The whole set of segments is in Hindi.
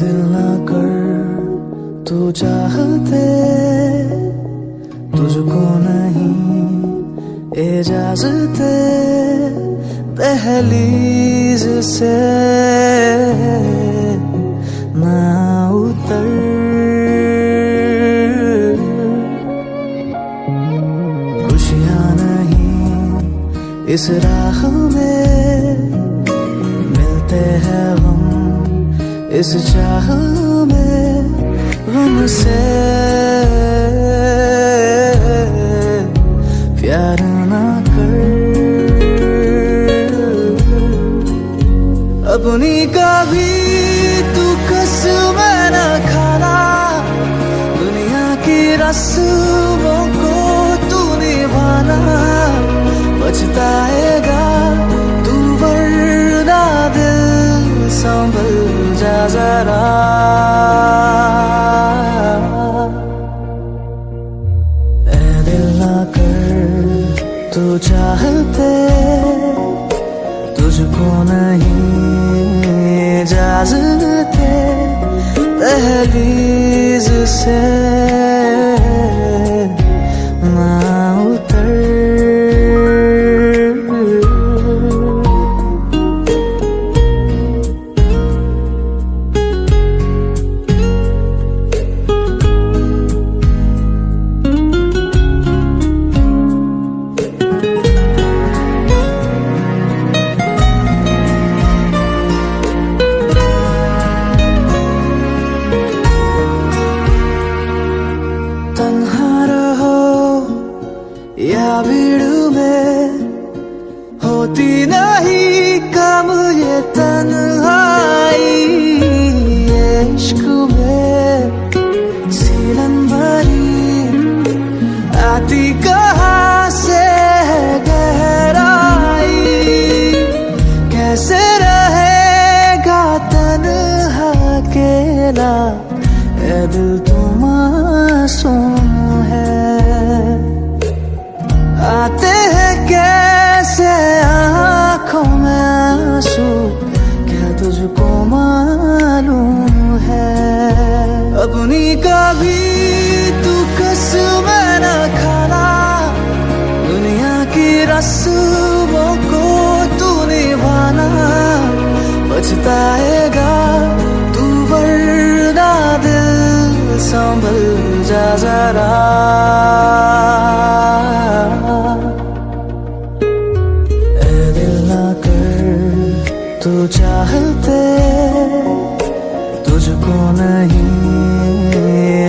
दिल ना कर तू चाहते तुझको नहीं इजाज़त दहलीज से ना इस राह में मिलते हैं हम। इस चाह में गम से प्यार ना कर। अपनी का भी तू कसम न खाना। दुनिया की रस्मों को तू निभाना। पछताएगा। तू वरना दिल संभल जा जरा। कर, तू चाहते, तुझको नहीं इजाज़त दहलीज से भीड़ में होती नहीं कम ये तन्हाई। इश्क में सीलन भरी आती कहाँ से गहराई? कैसे रहेगा तन्हा अकेला? ए दिल पछताएगा। तू वरना दिल संभल जा जरा। दिल ना कर, तू चाहते, तुझको नहीं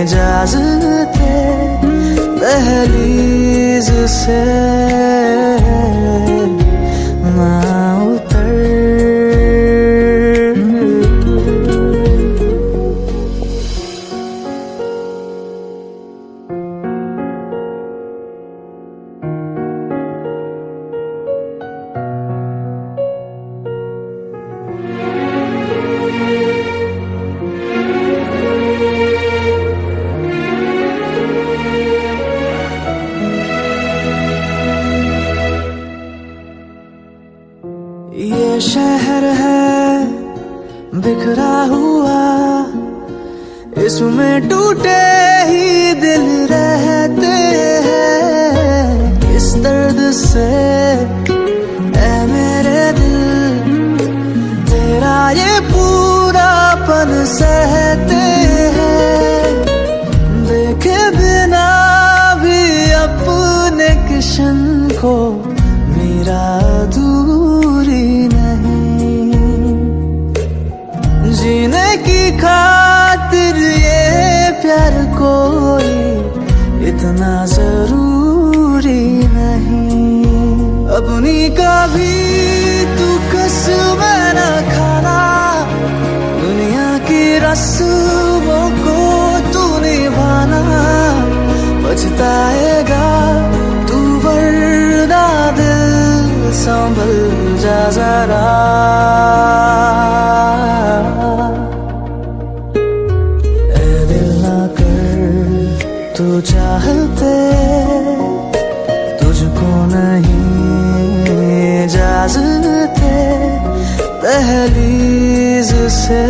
इजाज़त दहलीज से शहर है, बिखरा हुआ। इसमें टूटे ही दिल रहते हैं। इस दर्द से, ऐ मेरे दिल, तेरा ये पूरा पन सहते इतना ज़रूरी नहीं। अपनी का भी तू कसम न खाना। दुनिया की रस्मों को तू निभाना। पछताएगा तू वरना दिल संभल जा जरा। चाहते तुझको नहीं जाजते पहली से